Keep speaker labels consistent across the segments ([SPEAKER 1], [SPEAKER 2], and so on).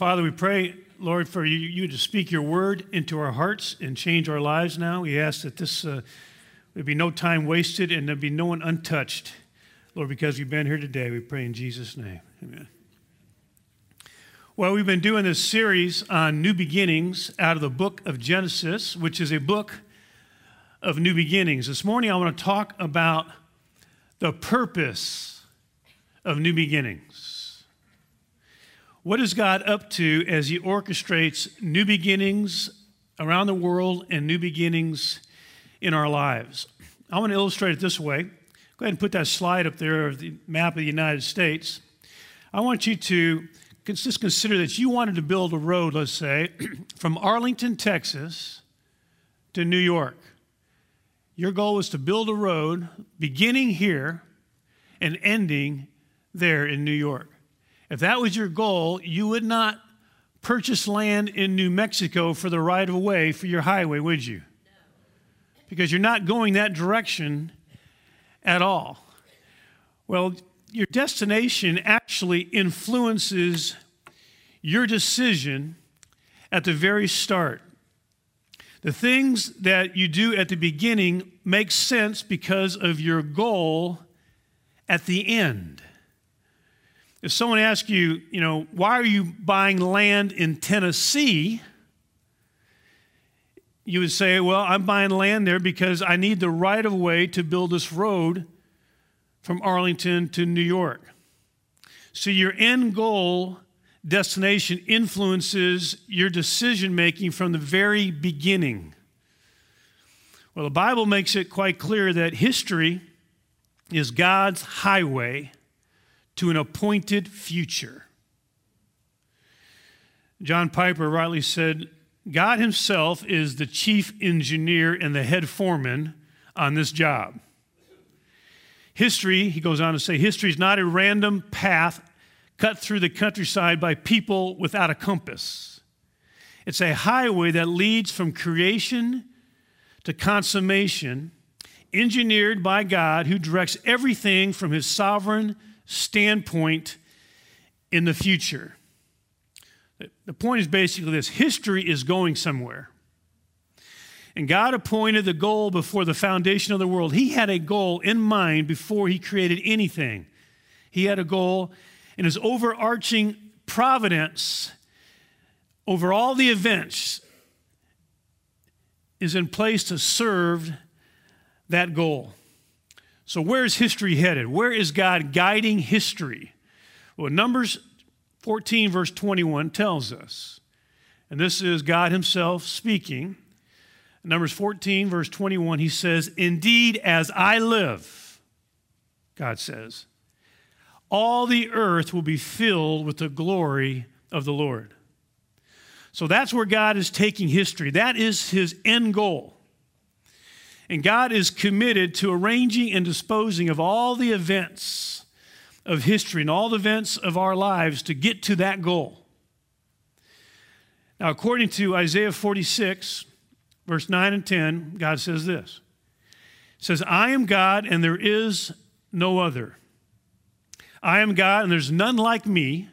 [SPEAKER 1] Father, we pray, Lord, for you, you to speak your word into our hearts and change our lives now. We ask that this uh, there be no time wasted and there be no one untouched. Lord, because we've been here today, we pray in Jesus' name. Amen. Well, we've been doing this series on new beginnings out of the book of Genesis, which is a book of new beginnings. This morning, I want to talk about the purpose of new beginnings. What is God up to as He orchestrates new beginnings around the world and new beginnings in our lives? I want to illustrate it this way. Go ahead and put that slide up there of the map of the United States. I want you to just consider that you wanted to build a road, let's say, from Arlington, Texas to New York. Your goal was to build a road beginning here and ending there in New York. If that was your goal, you would not purchase land in New Mexico for the right of way for your highway, would you? Because you're not going that direction at all. Well, your destination actually influences your decision at the very start. The things that you do at the beginning make sense because of your goal at the end. If someone asks you, you know, why are you buying land in Tennessee? You would say, well, I'm buying land there because I need the right of way to build this road from Arlington to New York. So your end goal destination influences your decision making from the very beginning. Well, the Bible makes it quite clear that history is God's highway to an appointed future. John Piper rightly said, God Himself is the chief engineer and the head foreman on this job. History, he goes on to say, history is not a random path cut through the countryside by people without a compass. It's a highway that leads from creation to consummation, engineered by God who directs everything from his sovereign standpoint in the future. The point is basically this history is going somewhere. And God appointed the goal before the foundation of the world. He had a goal in mind before He created anything. He had a goal and His overarching providence over all the events is in place to serve that goal. So, where is history headed? Where is God guiding history? Well, Numbers 14, verse 21 tells us, and this is God Himself speaking. Numbers 14, verse 21, He says, Indeed, as I live, God says, all the earth will be filled with the glory of the Lord. So that's where God is taking history. That is His end goal. And God is committed to arranging and disposing of all the events of history and all the events of our lives to get to that goal. Now, according to Isaiah 46, verse 9 and 10, God says this says, I am God and there is no other. I am God and there's none like me,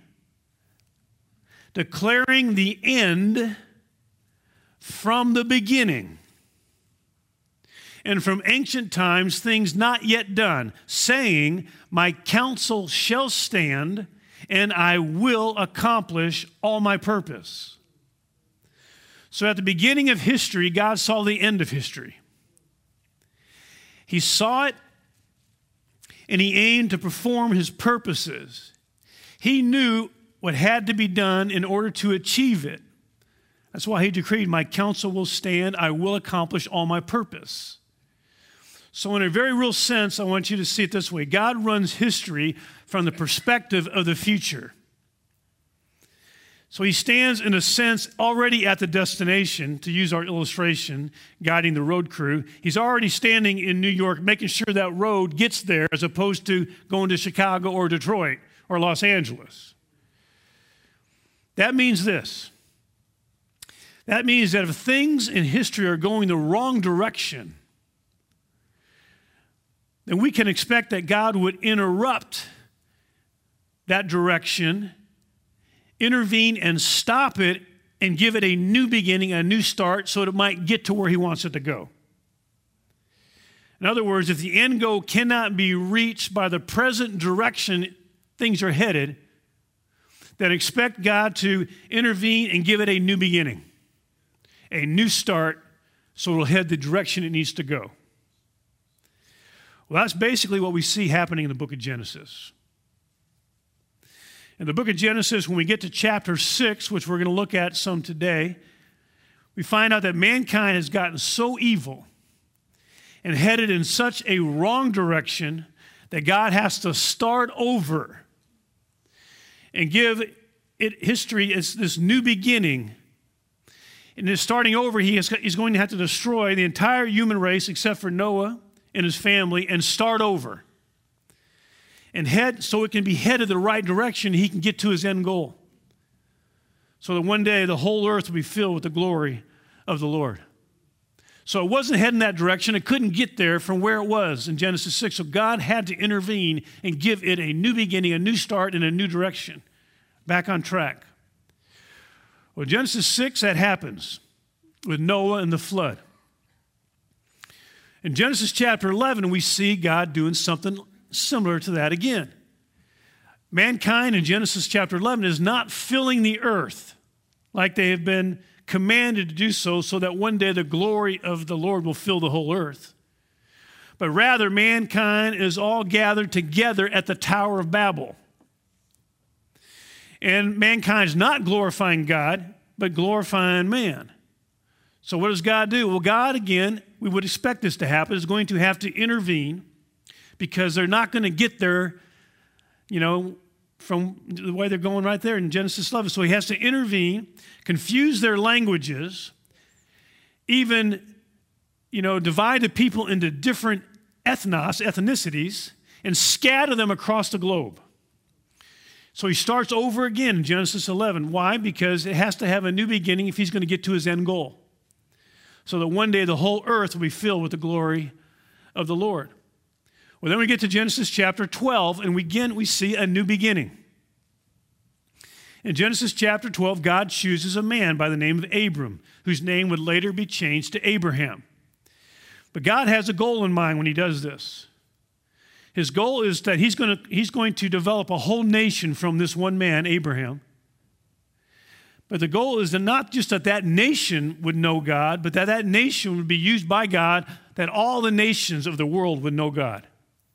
[SPEAKER 1] declaring the end from the beginning and from ancient times things not yet done, saying, My counsel shall stand, and I will accomplish all my purpose. So at the beginning of history, God saw the end of history. He saw it, and He aimed to perform His purposes. He knew what had to be done in order to achieve it. That's why He decreed, My counsel will stand, I will accomplish all my purpose. So, in a very real sense, I want you to see it this way God runs history from the perspective of the future. So he stands, in a sense, already at the destination, to use our illustration, guiding the road crew. He's already standing in New York, making sure that road gets there as opposed to going to Chicago or Detroit or Los Angeles. That means this that means that if things in history are going the wrong direction, then we can expect that God would interrupt that direction intervene and stop it and give it a new beginning, a new start, so that it might get to where he wants it to go. In other words, if the end goal cannot be reached by the present direction things are headed, then expect God to intervene and give it a new beginning, a new start, so it'll head the direction it needs to go. Well, that's basically what we see happening in the book of Genesis. In the book of Genesis, when we get to chapter 6, which we're going to look at some today, we find out that mankind has gotten so evil and headed in such a wrong direction that God has to start over and give it history as this new beginning. And in starting over, he is, he's going to have to destroy the entire human race except for Noah and his family and start over. And head so it can be headed the right direction, he can get to his end goal. So that one day the whole earth will be filled with the glory of the Lord. So it wasn't heading that direction. It couldn't get there from where it was in Genesis 6. So God had to intervene and give it a new beginning, a new start, and a new direction. Back on track. Well, Genesis 6, that happens with Noah and the flood. In Genesis chapter 11, we see God doing something similar to that again. Mankind in Genesis chapter 11 is not filling the earth like they have been commanded to do so, so that one day the glory of the Lord will fill the whole earth. But rather, mankind is all gathered together at the Tower of Babel. And mankind is not glorifying God, but glorifying man. So, what does God do? Well, God, again, we would expect this to happen, is going to have to intervene because they're not going to get there, you know, from the way they're going right there in Genesis 11. So he has to intervene, confuse their languages, even, you know, divide the people into different ethnos, ethnicities, and scatter them across the globe. So he starts over again in Genesis 11. Why? Because it has to have a new beginning if he's going to get to his end goal. So that one day the whole earth will be filled with the glory of the Lord. Well, then we get to Genesis chapter 12, and we again we see a new beginning. In Genesis chapter 12, God chooses a man by the name of Abram, whose name would later be changed to Abraham. But God has a goal in mind when he does this. His goal is that he's going to, he's going to develop a whole nation from this one man, Abraham. But the goal is that not just that that nation would know God, but that that nation would be used by God, that all the nations of the world would know God.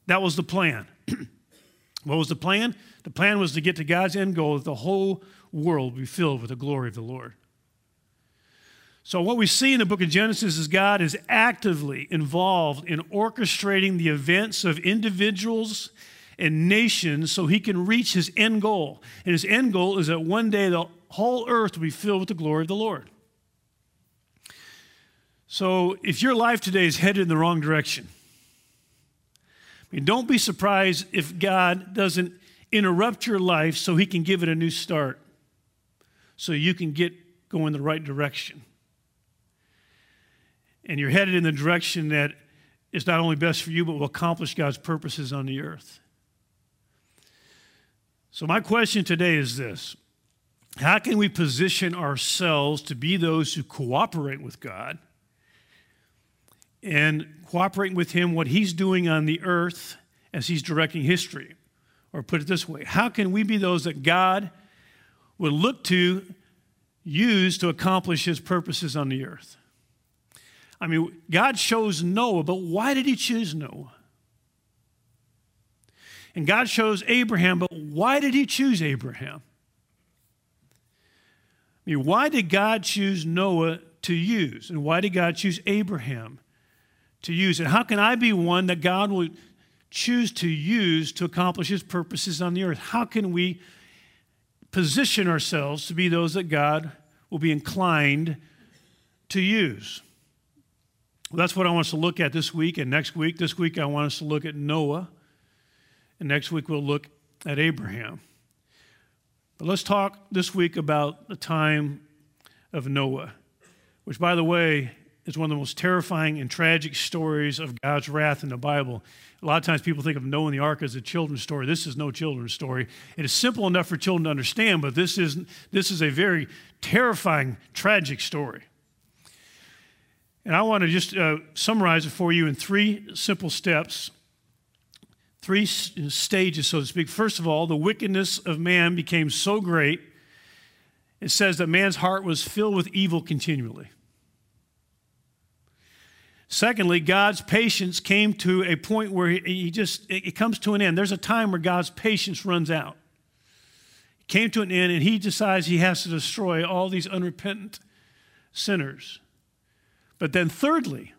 [SPEAKER 1] That was the plan. what was the plan? The plan was to get to God's end goal that the whole world be filled with the glory of the Lord. So, what we see in the book of Genesis is God is actively involved in orchestrating the events of individuals and nations so he can reach his end goal. And his end goal is that one day the whole earth will be filled with the glory of the Lord. So, if your life today is headed in the wrong direction, mean, don't be surprised if God doesn't interrupt your life so he can give it a new start, so you can get going the right direction. And you're headed in the direction that is not only best for you, but will accomplish God's purposes on the earth. So, my question today is this How can we position ourselves to be those who cooperate with God? and cooperating with Him what He's doing on the earth as He's directing history. Or put it this way how can we be those that God would look to use to accomplish His purposes on the earth? I mean, God chose Noah, but why did He choose Noah? And God chose Abraham, but why did He choose Abraham? I mean, why did God choose Noah to use? And why did God choose Abraham to use it? How can I be one that God will choose to use to accomplish his purposes on the earth? How can we position ourselves to be those that God will be inclined to use? Well, that's what I want us to look at this week and next week. This week, I want us to look at Noah, and next week, we'll look at Abraham. But let's talk this week about the time of Noah, which, by the way, is one of the most terrifying and tragic stories of God's wrath in the Bible. A lot of times people think of Noah and the ark as a children's story. This is no children's story. It is simple enough for children to understand, but this is, this is a very terrifying, tragic story. And I want to just uh, summarize it for you in three simple steps, three stages, so to speak. First of all, the wickedness of man became so great, it says that man's heart was filled with evil continually. Secondly, God's patience came to a point where he, just, it comes to an end. There's a time where God's patience runs out. It came to an end, and he decides he has to destroy all these unrepentant sinners. But then, thirdly,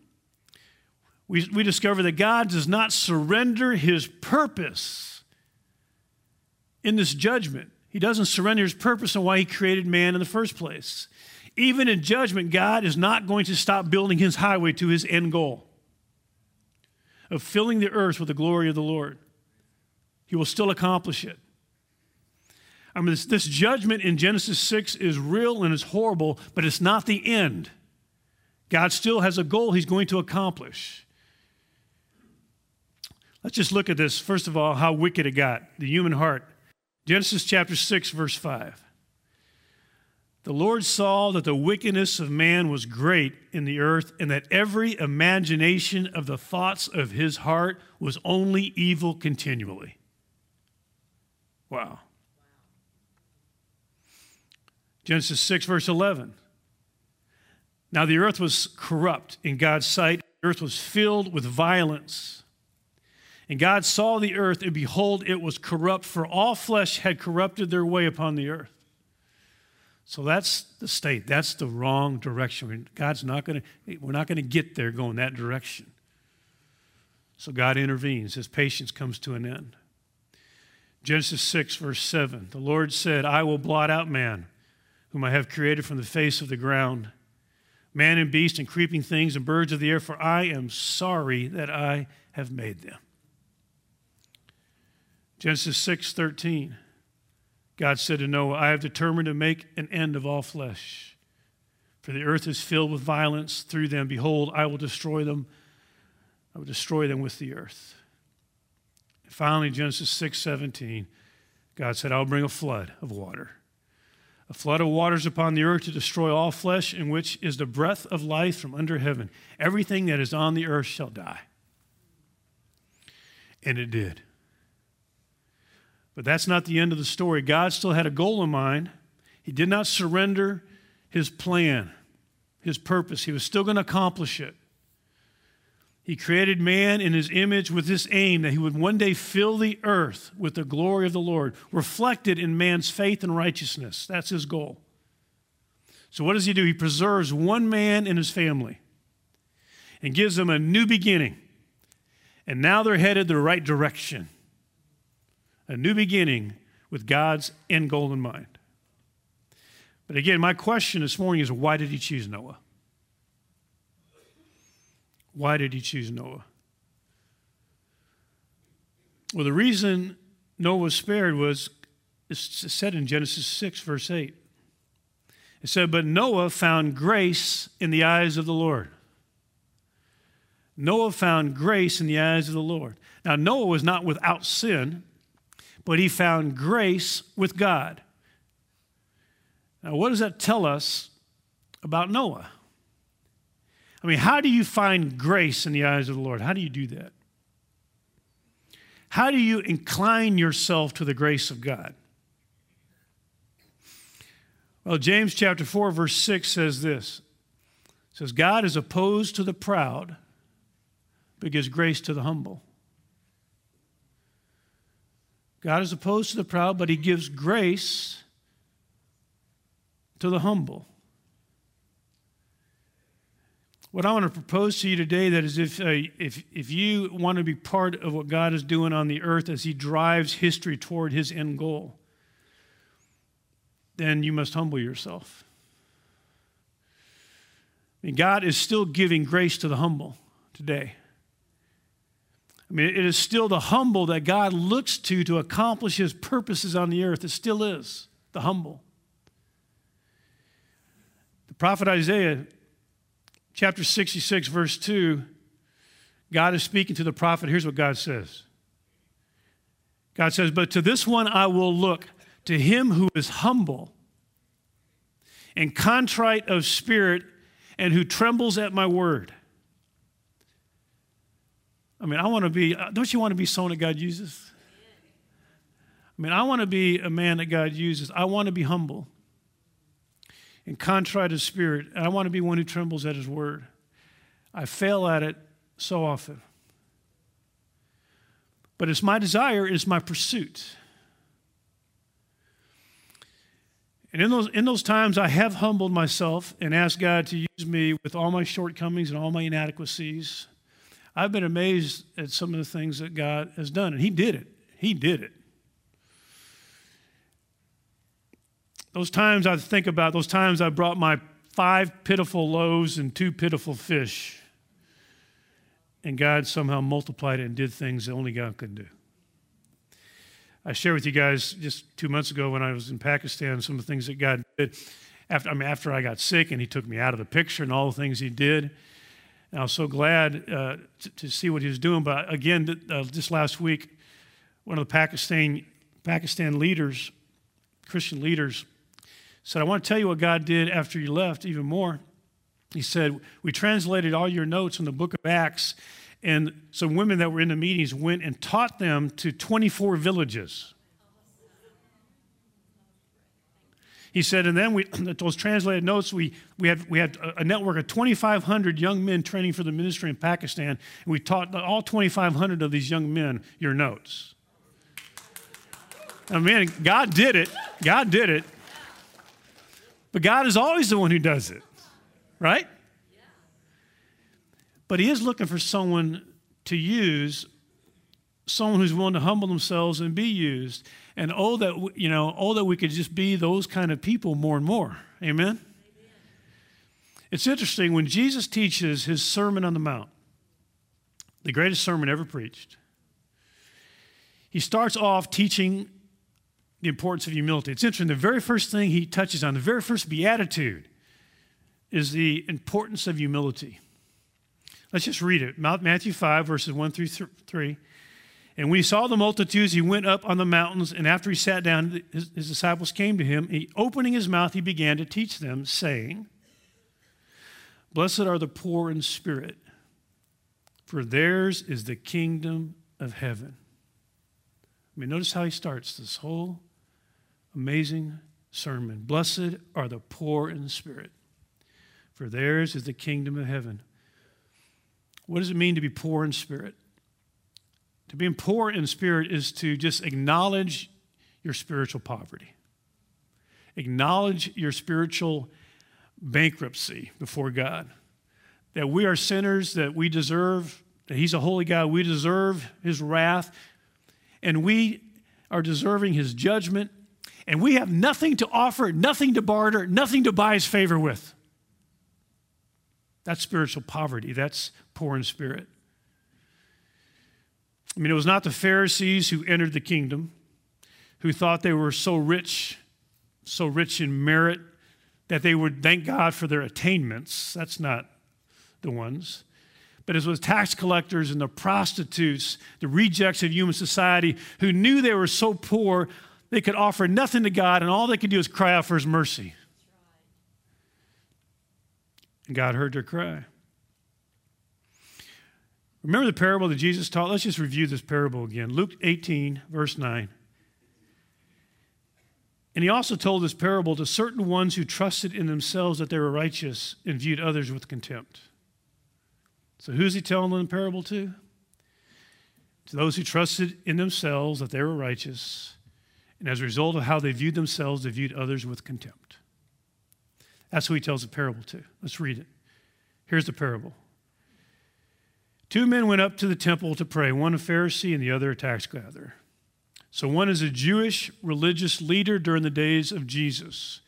[SPEAKER 1] we, we discover that God does not surrender his purpose in this judgment. He doesn't surrender his purpose on why he created man in the first place. Even in judgment, God is not going to stop building his highway to his end goal of filling the earth with the glory of the Lord. He will still accomplish it. I mean, this, this judgment in Genesis 6 is real and it's horrible, but it's not the end. God still has a goal he's going to accomplish. Let's just look at this. First of all, how wicked it got, the human heart. Genesis chapter 6, verse 5. The Lord saw that the wickedness of man was great in the earth, and that every imagination of the thoughts of his heart was only evil continually. Wow. Genesis 6, verse 11. Now the earth was corrupt in God's sight, the earth was filled with violence. And God saw the earth, and behold, it was corrupt, for all flesh had corrupted their way upon the earth. So that's the state. That's the wrong direction. God's not going to, we're not going to get there going that direction. So God intervenes. His patience comes to an end. Genesis 6, verse 7 The Lord said, I will blot out man, whom I have created from the face of the ground, man and beast and creeping things and birds of the air, for I am sorry that I have made them. Genesis 6, 13. God said to Noah, I have determined to make an end of all flesh. For the earth is filled with violence through them. Behold, I will destroy them. I will destroy them with the earth. And finally, Genesis 6 17, God said, I'll bring a flood of water. A flood of waters upon the earth to destroy all flesh, in which is the breath of life from under heaven. Everything that is on the earth shall die. And it did. But that's not the end of the story. God still had a goal in mind. He did not surrender his plan, his purpose. He was still going to accomplish it. He created man in his image with this aim that he would one day fill the earth with the glory of the Lord, reflected in man's faith and righteousness. That's his goal. So, what does he do? He preserves one man and his family and gives them a new beginning. And now they're headed the right direction a new beginning with God's end goal in mind. But again, my question this morning is why did he choose Noah? Why did he choose Noah? Well, the reason Noah was spared was it's said in Genesis 6, verse 8. It said, But Noah found grace in the eyes of the Lord. Noah found grace in the eyes of the Lord. Now, Noah was not without sin but he found grace with God. Now, what does that tell us about Noah? I mean, how do you find grace in the eyes of the Lord? How do you do that? How do you incline yourself to the grace of God? Well, James chapter 4, verse 6 says this. It says, God is opposed to the proud, but gives grace to the humble. God is opposed to the proud, but he gives grace to the humble. What I want to propose to you today that is if, uh, if, if you want to be part of what God is doing on the earth as he drives history toward his end goal, then you must humble yourself. I mean, God is still giving grace to the humble today. I mean, it is still the humble that God looks to to accomplish his purposes on the earth. It still is the humble. The prophet Isaiah chapter 66, verse 2, God is speaking to the prophet. Here's what God says God says, But to this one I will look, to him who is humble and contrite of spirit and who trembles at my word. I mean, I want to be, uh, don't you want to be someone that God uses? I mean, I want to be a man that God uses. I want to be humble and contrite of spirit. And I want to be one who trembles at his word. I fail at it so often. But it's my desire, it's my pursuit. And in those, in those times, I have humbled myself and asked God to use me with all my shortcomings and all my inadequacies. I've been amazed at some of the things that God has done, and He did it. He did it. Those times I think about, those times I brought my five pitiful loaves and two pitiful fish, and God somehow multiplied it and did things that only God could do. I shared with you guys just two months ago when I was in Pakistan some of the things that God did after, I mean, after I got sick and He took me out of the picture and all the things He did. And I was so glad uh, to, to, see what He was doing. But again, uh, just last week, one of the Pakistan, Pakistan leaders, Christian leaders, said, I want to tell you what God did after you left, even more. He said, We translated all your notes in the book of Acts and some women that were in the meetings went and taught them to 24 villages. He said, and then we, those translated notes, we, we, had, we had a network of 2,500 young men training for the ministry in Pakistan, and we taught all 2,500 of these young men your notes. I mean, God did it. God did it. But God is always the one who does it, right? But he is looking for someone to use, someone who's willing to humble themselves and be used. And oh, that, you know, oh, that we could just be those kind of people more and more. Amen? Amen? It's interesting when Jesus teaches his Sermon on the Mount, the greatest sermon ever preached, he starts off teaching the importance of humility. It's interesting. The very first thing he touches on, the very first beatitude, is the importance of humility. Let's just read it. Matthew 5, verses 1 through 3. And when he saw the multitudes, he went up on the mountains, and after he sat down, his, his disciples came to him. He, opening his mouth, he began to teach them, saying, Blessed are the poor in spirit, for theirs is the kingdom of heaven. I mean, notice how he starts this whole amazing sermon. Blessed are the poor in spirit, for theirs is the kingdom of heaven. What does it mean to be poor in spirit? To be poor in spirit is to just acknowledge your spiritual poverty, acknowledge your spiritual bankruptcy before God. That we are sinners, that we deserve, that He's a holy God, we deserve His wrath, and we are deserving His judgment, and we have nothing to offer, nothing to barter, nothing to buy His favor with. That's spiritual poverty. That's poor in spirit. I mean, it was not the Pharisees who entered the kingdom, who thought they were so rich, so rich in merit, that they would thank God for their attainments. That's not the ones. But it was tax collectors and the prostitutes, the rejects of human society, who knew they were so poor they could offer nothing to God, and all they could do is cry out for His mercy. And God heard their cry. Remember the parable that Jesus taught? Let's just review this parable again. Luke 18, verse 9. And he also told this parable to certain ones who trusted in themselves that they were righteous and viewed others with contempt. So, who's he telling the parable to? To those who trusted in themselves that they were righteous, and as a result of how they viewed themselves, they viewed others with contempt. That's who he tells the parable to. Let's read it. Here's the parable. Two men went up to the temple to pray, one a Pharisee and the other a tax gatherer. So one is a Jewish religious leader during the days of Jesus,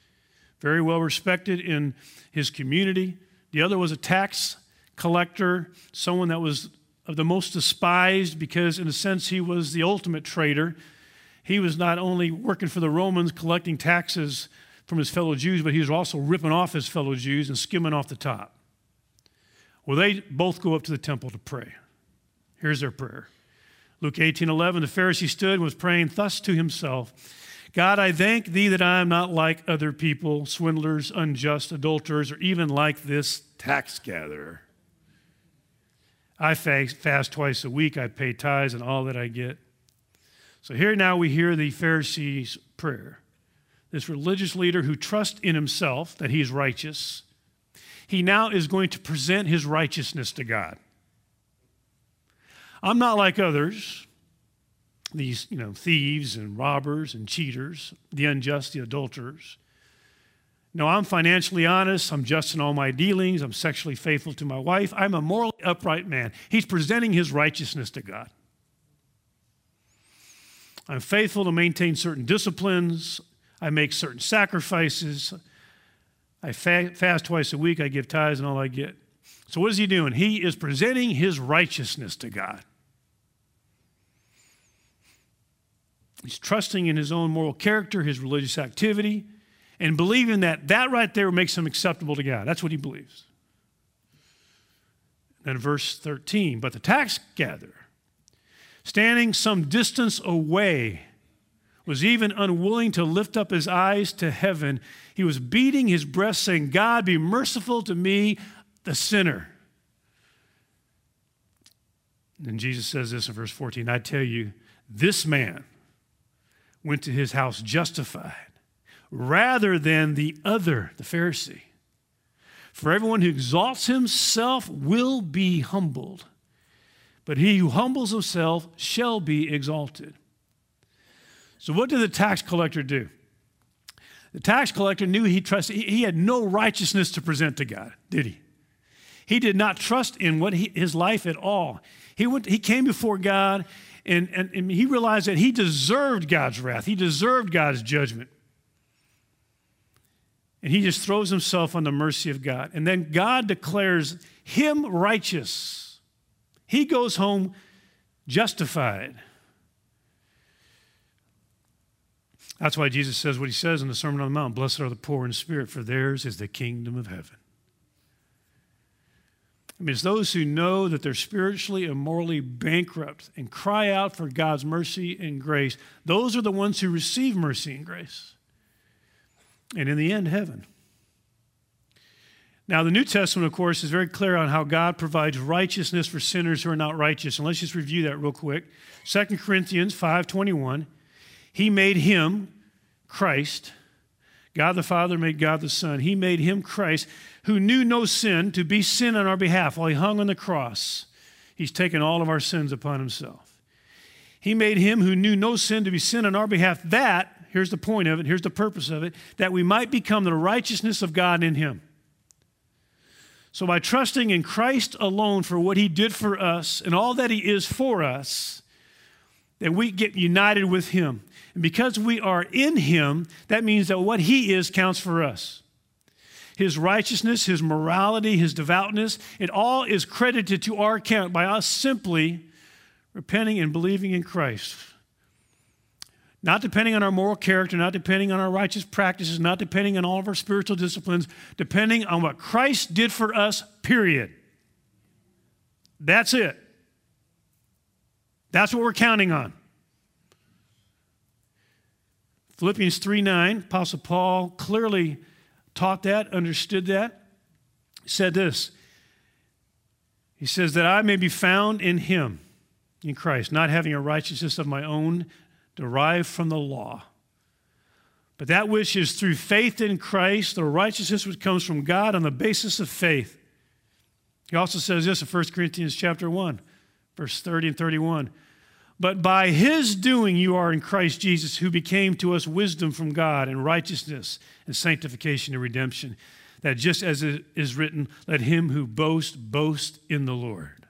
[SPEAKER 1] very well respected in his community. The other was a tax collector, someone that was of the most despised because, in a sense, he was the ultimate traitor. He was not only working for the Romans collecting taxes from his fellow Jews, but he was also ripping off his fellow Jews and skimming off the top. Well, they both go up to the temple to pray. Here's their prayer. Luke 18 11, the Pharisee stood and was praying thus to himself God, I thank thee that I am not like other people, swindlers, unjust, adulterers, or even like this tax gatherer. I fast twice a week, I pay tithes and all that I get. So here now we hear the Pharisee's prayer. This religious leader who trusts in himself that he's righteous, he now is going to present his righteousness to God. I'm not like others, these you know, thieves and robbers and cheaters, the unjust, the adulterers. No, I'm financially honest. I'm just in all my dealings. I'm sexually faithful to my wife. I'm a morally upright man. He's presenting his righteousness to God. I'm faithful to maintain certain disciplines. I make certain sacrifices. I fast twice a week. I give tithes and all I get. So, what is he doing? He is presenting his righteousness to God. He's trusting in his own moral character, his religious activity, and believing that that right there makes him acceptable to God. That's what he believes. Then, verse 13, but the tax gatherer, standing some distance away, was even unwilling to lift up his eyes to heaven. He was beating his breast, saying, God, be merciful to me, the sinner. And Jesus says this in verse 14 I tell you, this man went to his house justified rather than the other, the Pharisee. For everyone who exalts himself will be humbled but he who humbles himself shall be exalted. So, what did the tax collector do? The tax collector knew he trusted, he had no righteousness to present to God, did he? He did not trust in what he, his life at all. He, went, he came before God and, and, and he realized that he deserved God's wrath, he deserved God's judgment. And he just throws himself on the mercy of God. And then God declares him righteous. He goes home justified. That's why Jesus says what he says in the Sermon on the Mount Blessed are the poor in spirit, for theirs is the kingdom of heaven. I mean, it's those who know that they're spiritually and morally bankrupt and cry out for God's mercy and grace. Those are the ones who receive mercy and grace. And in the end, heaven. Now, the New Testament, of course, is very clear on how God provides righteousness for sinners who are not righteous. And let's just review that real quick. 2 Corinthians 5.21, He made him, Christ, God the Father made God the Son. He made him, Christ, who knew no sin, to be sin on our behalf while he hung on the cross. He's taken all of our sins upon himself. He made him who knew no sin to be sin on our behalf, that, here's the point of it, here's the purpose of it, that we might become the righteousness of God in him. So, by trusting in Christ alone for what he did for us and all that he is for us, that we get united with him. And because we are in him, that means that what he is counts for us. His righteousness, his morality, his devoutness, it all is credited to our account by us simply repenting and believing in Christ. Not depending on our moral character, not depending on our righteous practices, not depending on all of our spiritual disciplines, depending on what Christ did for us, period. That's it. That's what we're counting on. Philippians 3 9, Apostle Paul clearly taught that, understood that, said this. He says, That I may be found in him, in Christ, not having a righteousness of my own derived from the law. But that which is through faith in Christ, the righteousness which comes from God on the basis of faith. He also says this in 1 Corinthians chapter 1, verse 30 and 31. But by his doing you are in Christ Jesus, who became to us wisdom from God and righteousness and sanctification and redemption. That just as it is written, let him who boasts boast in the Lord.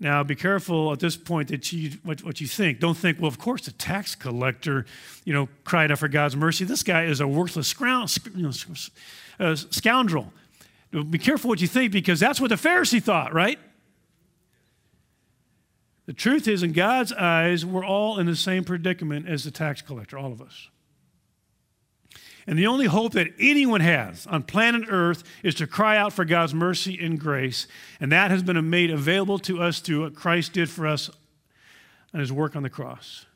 [SPEAKER 1] Now, be careful at this point that you what, what, you think. Don't think, well, of course, the tax collector, you know, cried out for God's mercy. This guy is a worthless uh, scoundrel. Be careful what you think because that's what the Pharisee thought, right? The truth is, in God's eyes, we're all in the same predicament as the tax collector, all of us. And the only hope that anyone has on planet Earth is to cry out for God's mercy and grace. And that has been made available to us through what Christ did for us and his work on the cross.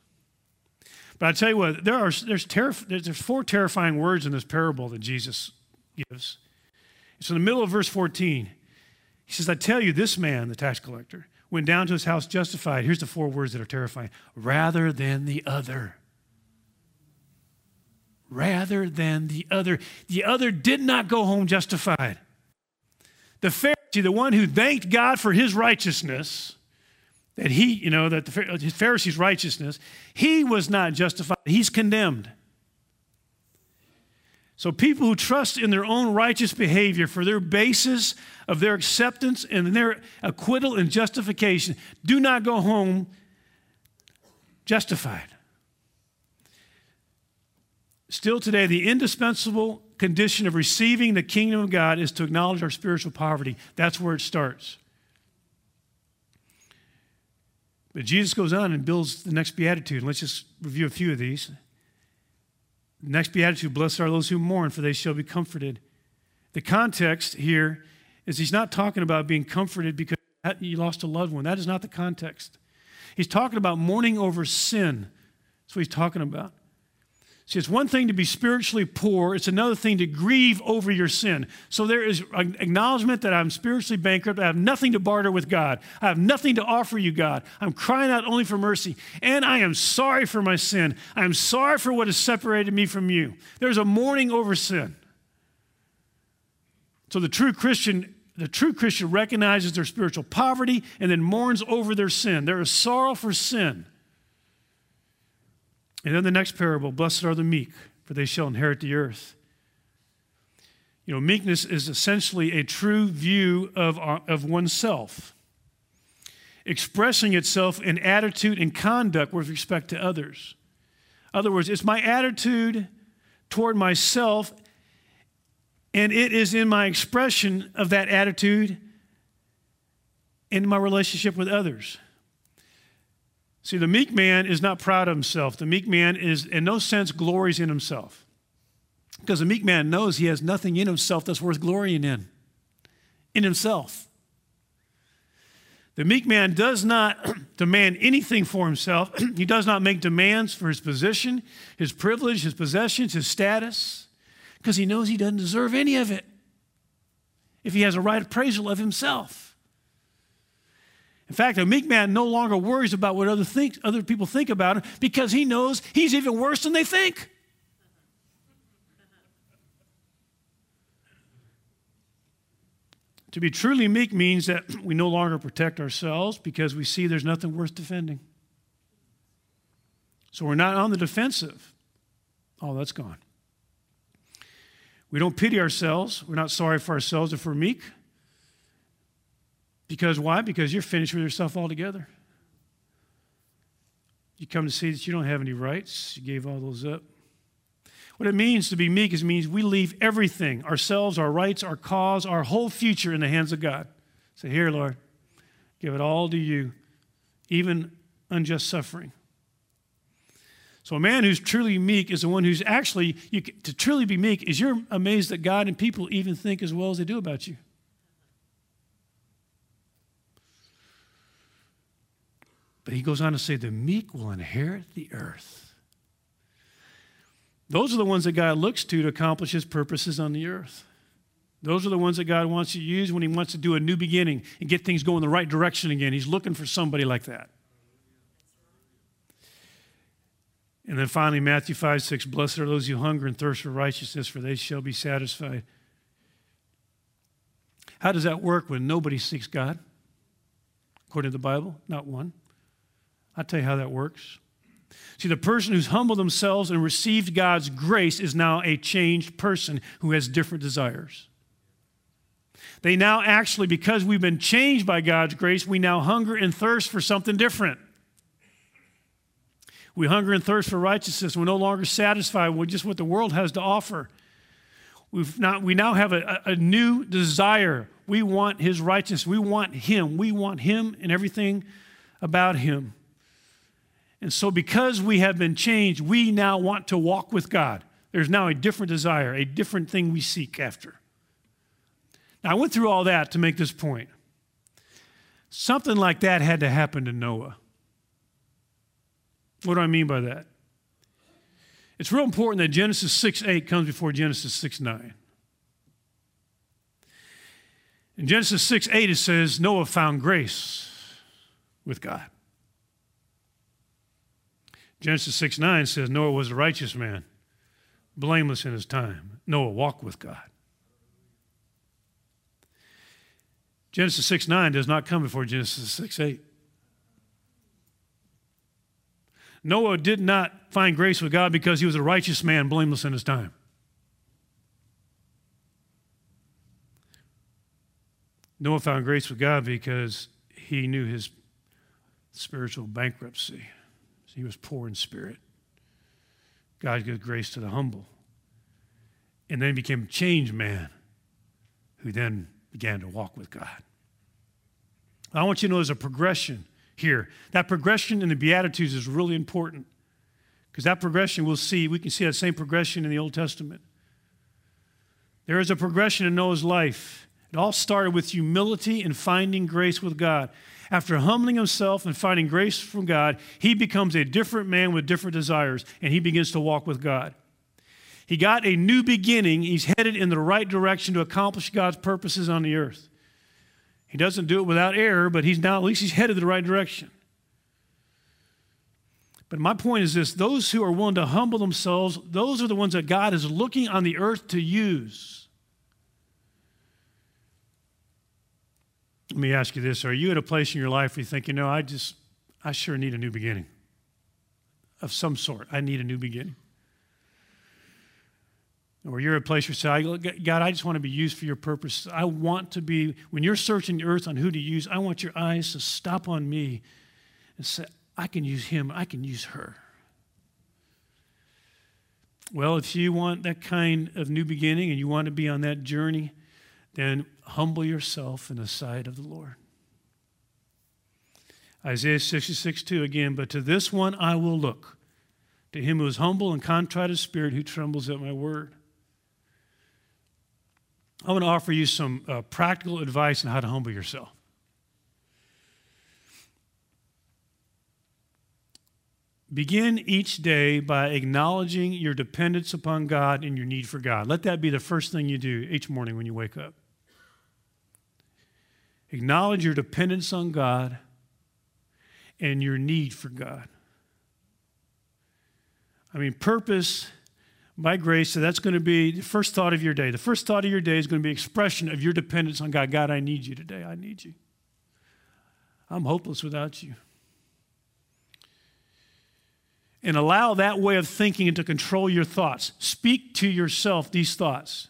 [SPEAKER 1] But I tell you what, there are, there's, terri- there's four terrifying words in this parable that Jesus gives. It's in the middle of verse 14. He says, I tell you, this man, the tax collector, went down to his house justified. Here's the four words that are terrifying rather than the other rather than the other. The other did not go home justified. The Pharisee, the one who thanked God for his righteousness, that he, you know, that the Pharisee's righteousness, he was not justified. He's condemned. So people who trust in their own righteous behavior for their basis of their acceptance and their acquittal and justification do not go home justified. Still today, the indispensable condition of receiving the kingdom of God is to acknowledge our spiritual poverty. That's where it starts. But Jesus goes on and builds the next beatitude. Let's just review a few of these. Next beatitude Blessed are those who mourn, for they shall be comforted. The context here is he's not talking about being comforted because you lost a loved one. That is not the context. He's talking about mourning over sin. That's what he's talking about. See, it's one thing to be spiritually poor, it's another thing to grieve over your sin. So there is an acknowledgement that I'm spiritually bankrupt. I have nothing to barter with God. I have nothing to offer you, God. I'm crying out only for mercy. And I am sorry for my sin. I am sorry for what has separated me from you. There's a mourning over sin. So the true Christian the true Christian recognizes their spiritual poverty and then mourns over their sin. There is sorrow for sin. And then the next parable Blessed are the meek, for they shall inherit the earth. You know, meekness is essentially a true view of, our, of oneself, expressing itself in attitude and conduct with respect to others. In other words, it's my attitude toward myself, and it is in my expression of that attitude in my relationship with others. See, the meek man is not proud of himself. The meek man is, in no sense, glories in himself. Because the meek man knows he has nothing in himself that's worth glorying in, in himself. The meek man does not demand anything for himself. he does not make demands for his position, his privilege, his possessions, his status, because he knows he doesn't deserve any of it if he has a right appraisal of himself. In fact, a meek man no longer worries about what other, think, other people think about him because he knows he's even worse than they think. To be truly meek means that we no longer protect ourselves because we see there's nothing worth defending. So we're not on the defensive. Oh, that's gone. We don't pity ourselves. We're not sorry for ourselves if we're meek. Because why? Because you're finished with yourself altogether. You come to see that you don't have any rights, you gave all those up. What it means to be meek is means we leave everything ourselves, our rights, our cause, our whole future in the hands of God. Say, Here, Lord, give it all to you, even unjust suffering. So, a man who's truly meek is the one who's actually, you, to truly be meek, is you're amazed that God and people even think as well as they do about you. But he goes on to say, the meek will inherit the earth. Those are the ones that God looks to to accomplish his purposes on the earth. Those are the ones that God wants to use when he wants to do a new beginning and get things going the right direction again. He's looking for somebody like that. And then finally, Matthew 5 6 Blessed are those who hunger and thirst for righteousness, for they shall be satisfied. How does that work when nobody seeks God? According to the Bible, not one. I'll tell you how that works. See, the person who's humbled themselves and received God's grace is now a changed person who has different desires. They now actually, because we've been changed by God's grace, we now hunger and thirst for something different. We hunger and thirst for righteousness. We're no longer satisfied with just what the world has to offer. We've not, we now have a, a new desire. We want His righteousness. We want Him. We want Him and everything about Him. And so, because we have been changed, we now want to walk with God. There's now a different desire, a different thing we seek after. Now, I went through all that to make this point. Something like that had to happen to Noah. What do I mean by that? It's real important that Genesis 6 8 comes before Genesis 6 9. In Genesis 6 8, it says, Noah found grace with God. Genesis 6 9 says, Noah was a righteous man, blameless in his time. Noah walked with God. Genesis 6 9 does not come before Genesis 6 8. Noah did not find grace with God because he was a righteous man, blameless in his time. Noah found grace with God because he knew his spiritual bankruptcy. He was poor in spirit. God gives grace to the humble. And then he became a changed man who then began to walk with God. I want you to know there's a progression here. That progression in the Beatitudes is really important because that progression we'll see, we can see that same progression in the Old Testament. There is a progression in Noah's life. It all started with humility and finding grace with God. After humbling himself and finding grace from God, he becomes a different man with different desires and he begins to walk with God. He got a new beginning. He's headed in the right direction to accomplish God's purposes on the earth. He doesn't do it without error, but he's now, at least he's headed the right direction. But my point is this those who are willing to humble themselves, those are the ones that God is looking on the earth to use. Let me ask you this Are you at a place in your life where you think, you know, I just, I sure need a new beginning of some sort? I need a new beginning. Or you're at a place where you say, God, I just want to be used for your purpose. I want to be, when you're searching the earth on who to use, I want your eyes to stop on me and say, I can use him, I can use her. Well, if you want that kind of new beginning and you want to be on that journey, then humble yourself in the sight of the Lord. Isaiah 66, 2 again, but to this one I will look, to him who is humble and contrite of spirit, who trembles at my word. I want to offer you some uh, practical advice on how to humble yourself. Begin each day by acknowledging your dependence upon God and your need for God. Let that be the first thing you do each morning when you wake up. Acknowledge your dependence on God and your need for God. I mean, purpose by grace. So that's going to be the first thought of your day. The first thought of your day is going to be expression of your dependence on God. God, I need you today. I need you. I'm hopeless without you. And allow that way of thinking to control your thoughts. Speak to yourself these thoughts.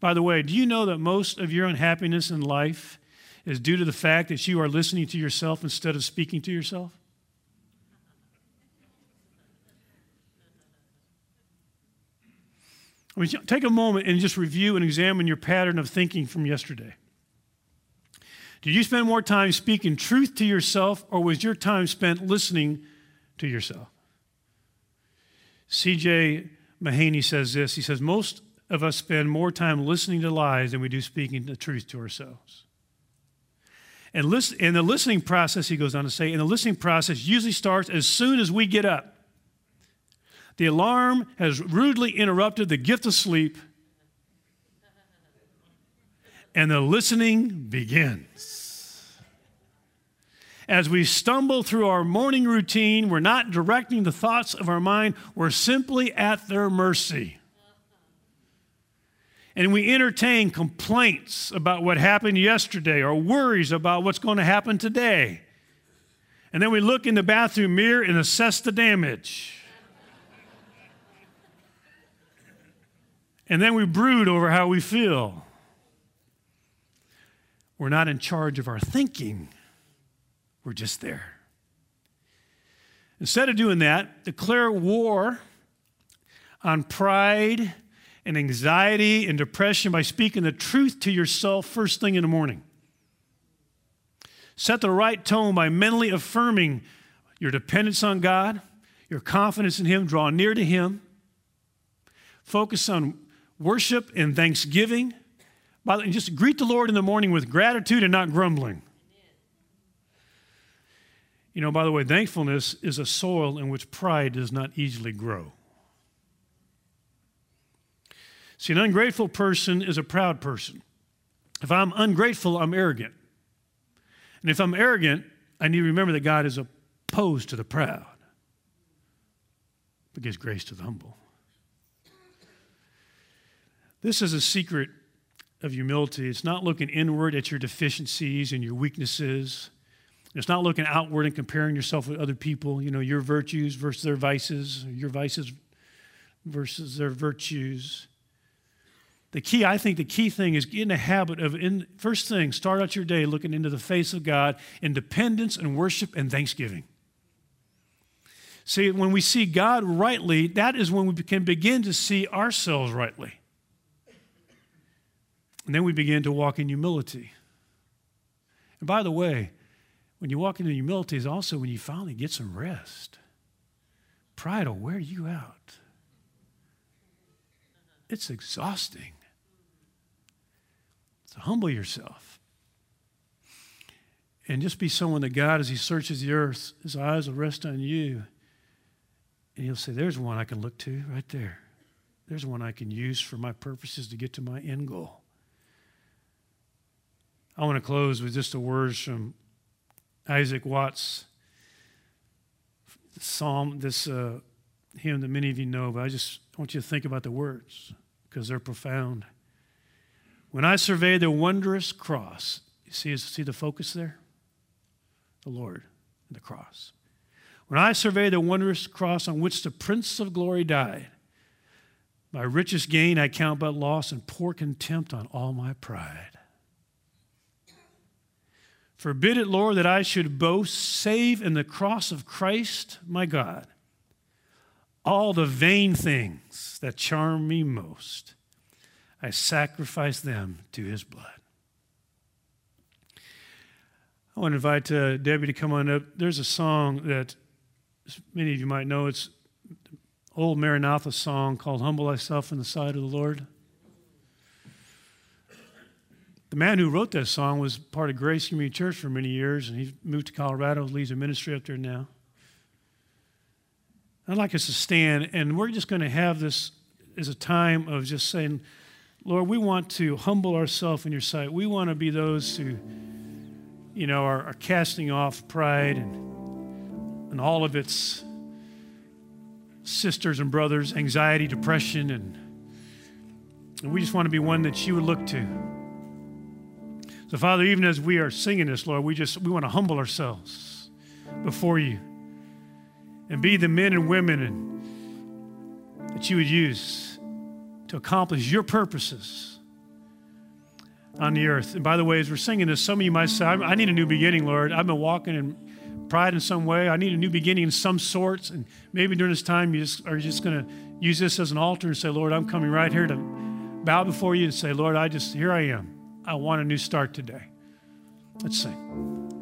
[SPEAKER 1] By the way, do you know that most of your unhappiness in life is due to the fact that you are listening to yourself instead of speaking to yourself? I mean, take a moment and just review and examine your pattern of thinking from yesterday. Did you spend more time speaking truth to yourself, or was your time spent listening to yourself? C.J. Mahaney says this. He says, Most of us spend more time listening to lies than we do speaking the truth to ourselves. And listen, in the listening process, he goes on to say, in the listening process usually starts as soon as we get up. The alarm has rudely interrupted the gift of sleep, and the listening begins. As we stumble through our morning routine, we're not directing the thoughts of our mind, we're simply at their mercy. And we entertain complaints about what happened yesterday or worries about what's going to happen today. And then we look in the bathroom mirror and assess the damage. And then we brood over how we feel. We're not in charge of our thinking, we're just there. Instead of doing that, declare war on pride and anxiety and depression by speaking the truth to yourself first thing in the morning. Set the right tone by mentally affirming your dependence on God, your confidence in Him, draw near to Him, focus on worship and thanksgiving. The, just greet the Lord in the morning with gratitude and not grumbling. You know, by the way, thankfulness is a soil in which pride does not easily grow. See, an ungrateful person is a proud person. If I'm ungrateful, I'm arrogant. And if I'm arrogant, I need to remember that God is opposed to the proud, but gives grace to the humble. This is a secret of humility. It's not looking inward at your deficiencies and your weaknesses. It's not looking outward and comparing yourself with other people, you know, your virtues versus their vices, your vices versus their virtues. The key, I think the key thing is get in a habit of, in, first thing, start out your day looking into the face of God in dependence and worship and thanksgiving. See, when we see God rightly, that is when we can begin to see ourselves rightly. And then we begin to walk in humility. And by the way, when you walk into humility is also when you finally get some rest. Pride will wear you out. It's exhausting. Humble yourself. And just be someone that God, as He searches the earth, His eyes will rest on you. And He'll say, There's one I can look to right there. There's one I can use for my purposes to get to my end goal. I want to close with just the words from Isaac Watts' psalm, this uh, hymn that many of you know, but I just want you to think about the words because they're profound. When I survey the wondrous cross, you see, see the focus there? The Lord and the cross. When I survey the wondrous cross on which the Prince of Glory died, my richest gain I count but loss and pour contempt on all my pride. Forbid it, Lord, that I should boast, save in the cross of Christ, my God, all the vain things that charm me most. I sacrifice them to his blood. I want to invite uh, Debbie to come on up. There's a song that many of you might know. It's old Maranatha song called Humble Thyself in the Sight of the Lord. The man who wrote that song was part of Grace Community Church for many years, and he moved to Colorado, leads a ministry up there now. I'd like us to stand, and we're just going to have this as a time of just saying, Lord, we want to humble ourselves in your sight. We want to be those who, you know, are, are casting off pride and, and all of its sisters and brothers, anxiety, depression, and, and we just want to be one that you would look to. So, Father, even as we are singing this, Lord, we just we want to humble ourselves before you and be the men and women and, that you would use to accomplish your purposes on the earth. And by the way, as we're singing this, some of you might say, I need a new beginning, Lord. I've been walking in pride in some way. I need a new beginning in some sorts. And maybe during this time, you just are just going to use this as an altar and say, Lord, I'm coming right here to bow before you and say, Lord, I just, here I am. I want a new start today. Let's sing.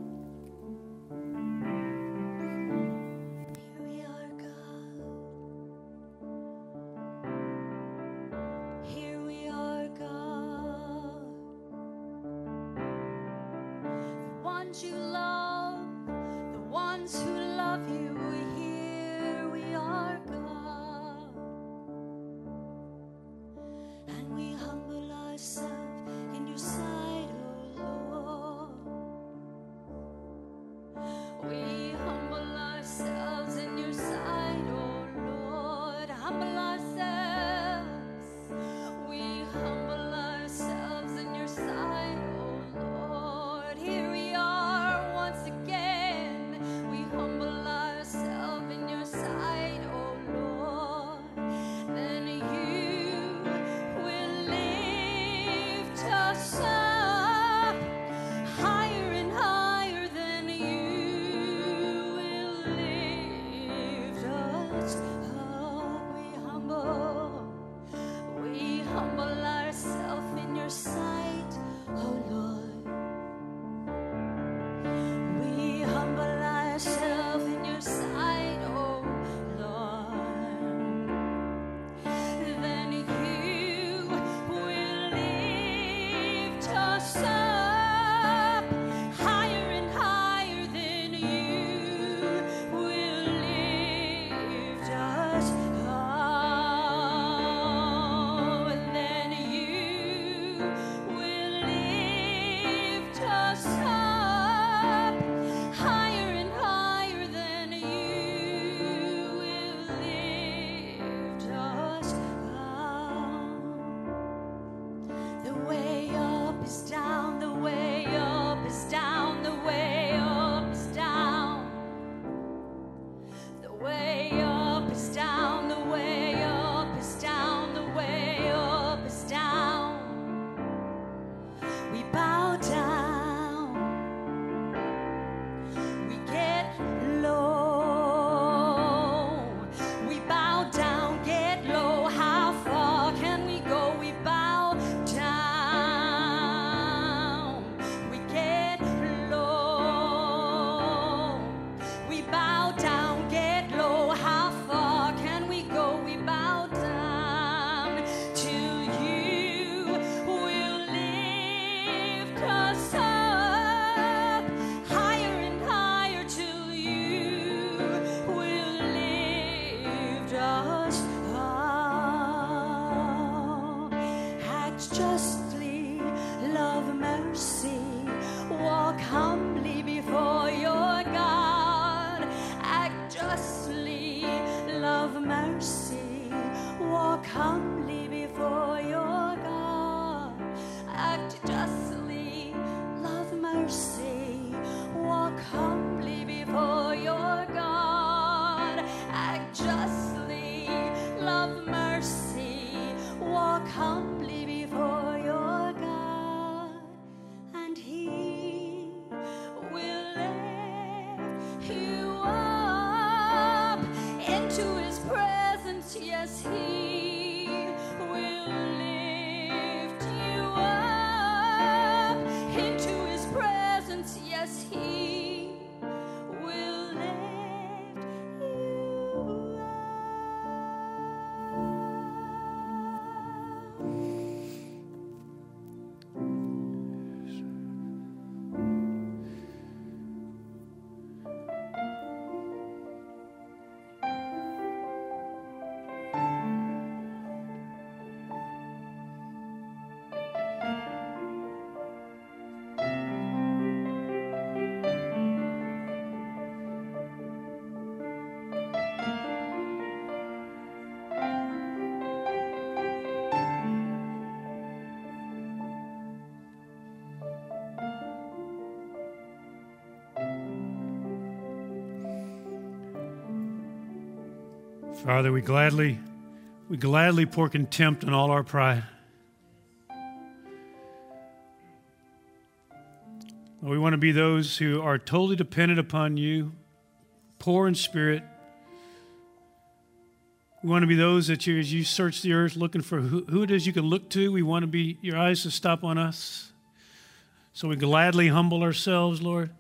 [SPEAKER 1] Father, we gladly, we gladly pour contempt on all our pride. we want to be those who are totally dependent upon you, poor in spirit. We want to be those that you, as you search the earth looking for who, who it is you can look to, we want to be your eyes to stop on us. So we gladly humble ourselves, Lord.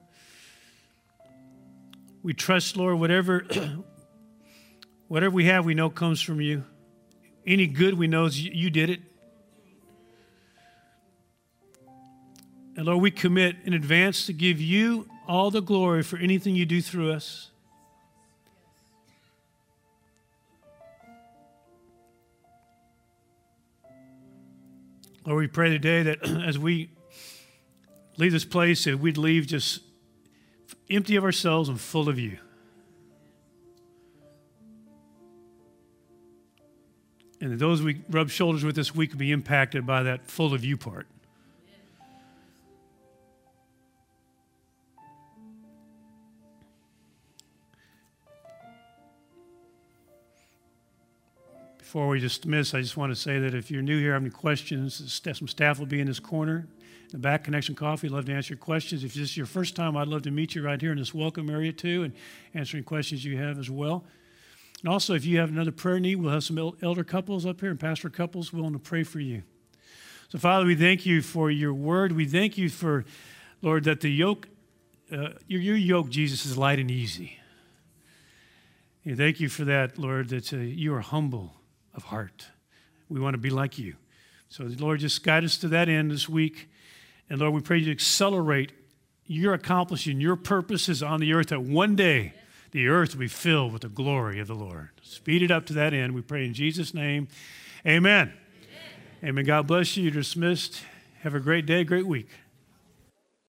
[SPEAKER 1] We trust, Lord, whatever Whatever we have, we know comes from you. Any good, we know you did it. And Lord, we commit in advance to give you all the glory for anything you do through us. Lord, we pray today that as we leave this place, that we'd leave just empty of ourselves and full of you. And that those we rub shoulders with this week be impacted by that full of you part. Before we dismiss, I just want to say that if you're new here, have any questions, some staff will be in this corner. In the back, Connection Coffee, love to answer your questions. If this is your first time, I'd love to meet you right here in this welcome area too and answer any questions you have as well. And also, if you have another prayer need, we'll have some elder couples up here and pastor couples willing to pray for you. So, Father, we thank you for your word. We thank you for, Lord, that the yoke, uh, your, your yoke, Jesus, is light and easy. And thank you for that, Lord, that uh, you are humble of heart. We want to be like you. So, Lord, just guide us to that end this week. And Lord, we pray you accelerate your accomplishing your purposes on the earth that one day the earth will be filled with the glory of the Lord. Speed it up to that end. We pray in Jesus' name. Amen. Amen. Amen. God bless you. You're dismissed. Have a great day, great week.